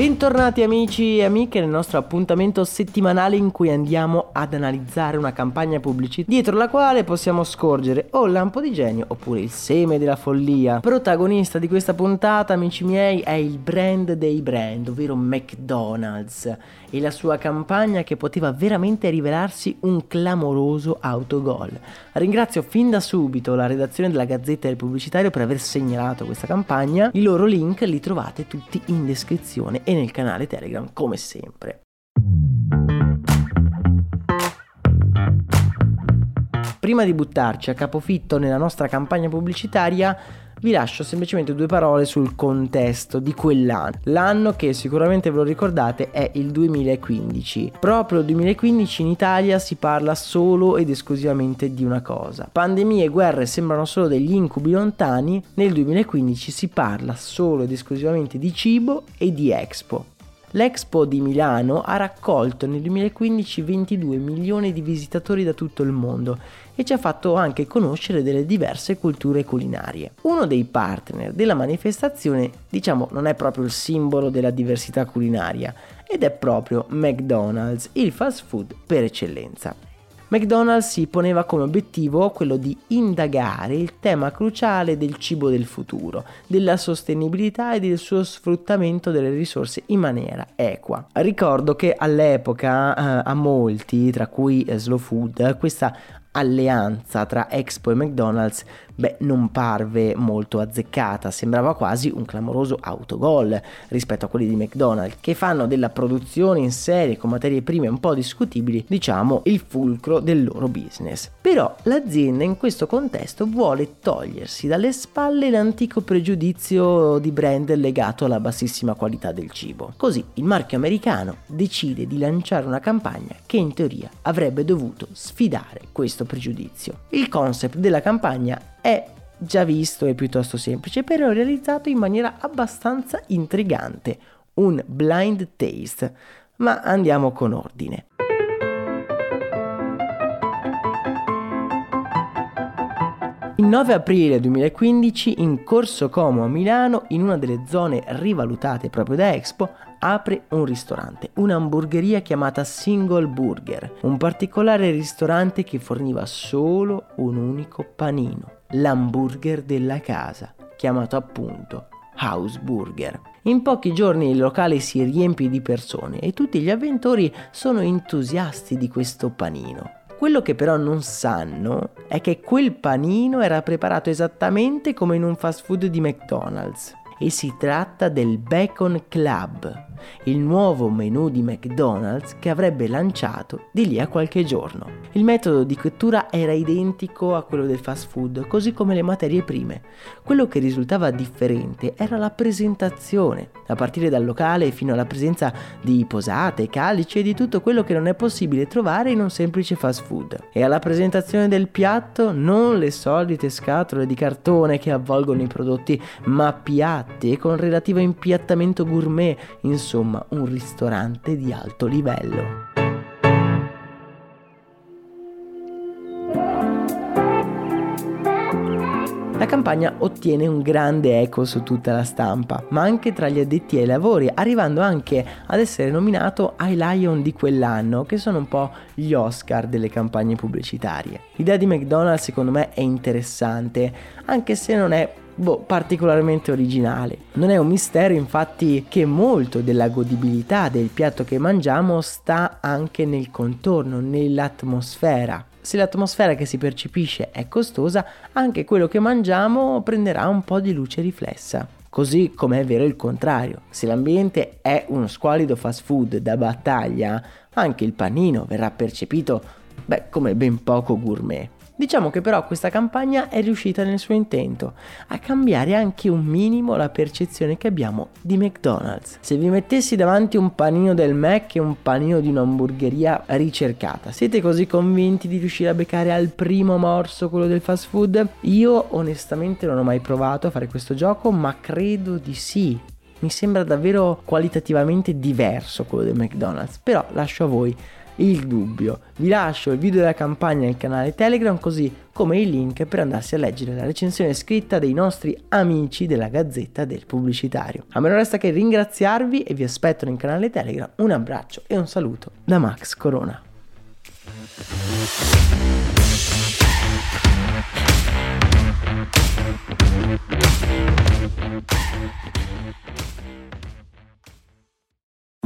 Bentornati amici e amiche nel nostro appuntamento settimanale in cui andiamo ad analizzare una campagna pubblicitaria dietro la quale possiamo scorgere o il lampo di genio oppure il seme della follia. Protagonista di questa puntata, amici miei, è il brand dei brand, ovvero McDonald's e la sua campagna che poteva veramente rivelarsi un clamoroso autogol. Ringrazio fin da subito la redazione della Gazzetta del Pubblicitario per aver segnalato questa campagna. I loro link li trovate tutti in descrizione e nel canale Telegram come sempre. Prima di buttarci a capofitto nella nostra campagna pubblicitaria, vi lascio semplicemente due parole sul contesto di quell'anno. L'anno che sicuramente ve lo ricordate è il 2015. Proprio il 2015 in Italia si parla solo ed esclusivamente di una cosa. Pandemie e guerre sembrano solo degli incubi lontani, nel 2015 si parla solo ed esclusivamente di cibo e di Expo. L'Expo di Milano ha raccolto nel 2015 22 milioni di visitatori da tutto il mondo e ci ha fatto anche conoscere delle diverse culture culinarie. Uno dei partner della manifestazione, diciamo, non è proprio il simbolo della diversità culinaria, ed è proprio McDonald's, il fast food per eccellenza. McDonald's si poneva come obiettivo quello di indagare il tema cruciale del cibo del futuro, della sostenibilità e del suo sfruttamento delle risorse in maniera equa. Ricordo che all'epoca eh, a molti, tra cui eh, Slow Food, questa alleanza tra Expo e McDonald's beh, non parve molto azzeccata, sembrava quasi un clamoroso autogol rispetto a quelli di McDonald's, che fanno della produzione in serie con materie prime un po' discutibili, diciamo, il fulcro del loro business. Però l'azienda in questo contesto vuole togliersi dalle spalle l'antico pregiudizio di brand legato alla bassissima qualità del cibo. Così il marchio americano decide di lanciare una campagna che in teoria avrebbe dovuto sfidare questo pregiudizio. Il concept della campagna è già visto e piuttosto semplice, però realizzato in maniera abbastanza intrigante, un blind taste. Ma andiamo con ordine. Il 9 aprile 2015 in Corso Como a Milano, in una delle zone rivalutate proprio da Expo, apre un ristorante, un'hamburgeria chiamata Single Burger, un particolare ristorante che forniva solo un unico panino, l'hamburger della casa, chiamato appunto House Burger. In pochi giorni il locale si riempie di persone e tutti gli avventori sono entusiasti di questo panino. Quello che però non sanno è che quel panino era preparato esattamente come in un fast food di McDonald's e si tratta del Bacon Club, il nuovo menu di McDonald's che avrebbe lanciato di lì a qualche giorno. Il metodo di cottura era identico a quello del fast food, così come le materie prime. Quello che risultava differente era la presentazione, a partire dal locale fino alla presenza di posate, calici e di tutto quello che non è possibile trovare in un semplice fast food. E alla presentazione del piatto non le solite scatole di cartone che avvolgono i prodotti, ma piatti con relativo impiattamento gourmet, insomma insomma un ristorante di alto livello. La campagna ottiene un grande eco su tutta la stampa, ma anche tra gli addetti ai lavori, arrivando anche ad essere nominato ai Lion di quell'anno, che sono un po' gli Oscar delle campagne pubblicitarie. L'idea di McDonald's secondo me è interessante, anche se non è boh, particolarmente originale. Non è un mistero infatti che molto della godibilità del piatto che mangiamo sta anche nel contorno, nell'atmosfera Se l'atmosfera che si percepisce è costosa, anche quello che mangiamo prenderà un po' di luce riflessa. Così come è vero il contrario. Se l'ambiente è uno squalido fast food da battaglia, anche il panino verrà percepito, beh, come ben poco gourmet. Diciamo che però questa campagna è riuscita nel suo intento, a cambiare anche un minimo la percezione che abbiamo di McDonald's. Se vi mettessi davanti un panino del Mac e un panino di un'hamburgeria ricercata, siete così convinti di riuscire a beccare al primo morso quello del fast food? Io onestamente non ho mai provato a fare questo gioco, ma credo di sì. Mi sembra davvero qualitativamente diverso quello del McDonald's, però lascio a voi il dubbio. Vi lascio il video della campagna nel canale Telegram così come il link per andarsi a leggere la recensione scritta dei nostri amici della Gazzetta del Pubblicitario. A me non resta che ringraziarvi e vi aspetto nel canale Telegram. Un abbraccio e un saluto da Max Corona.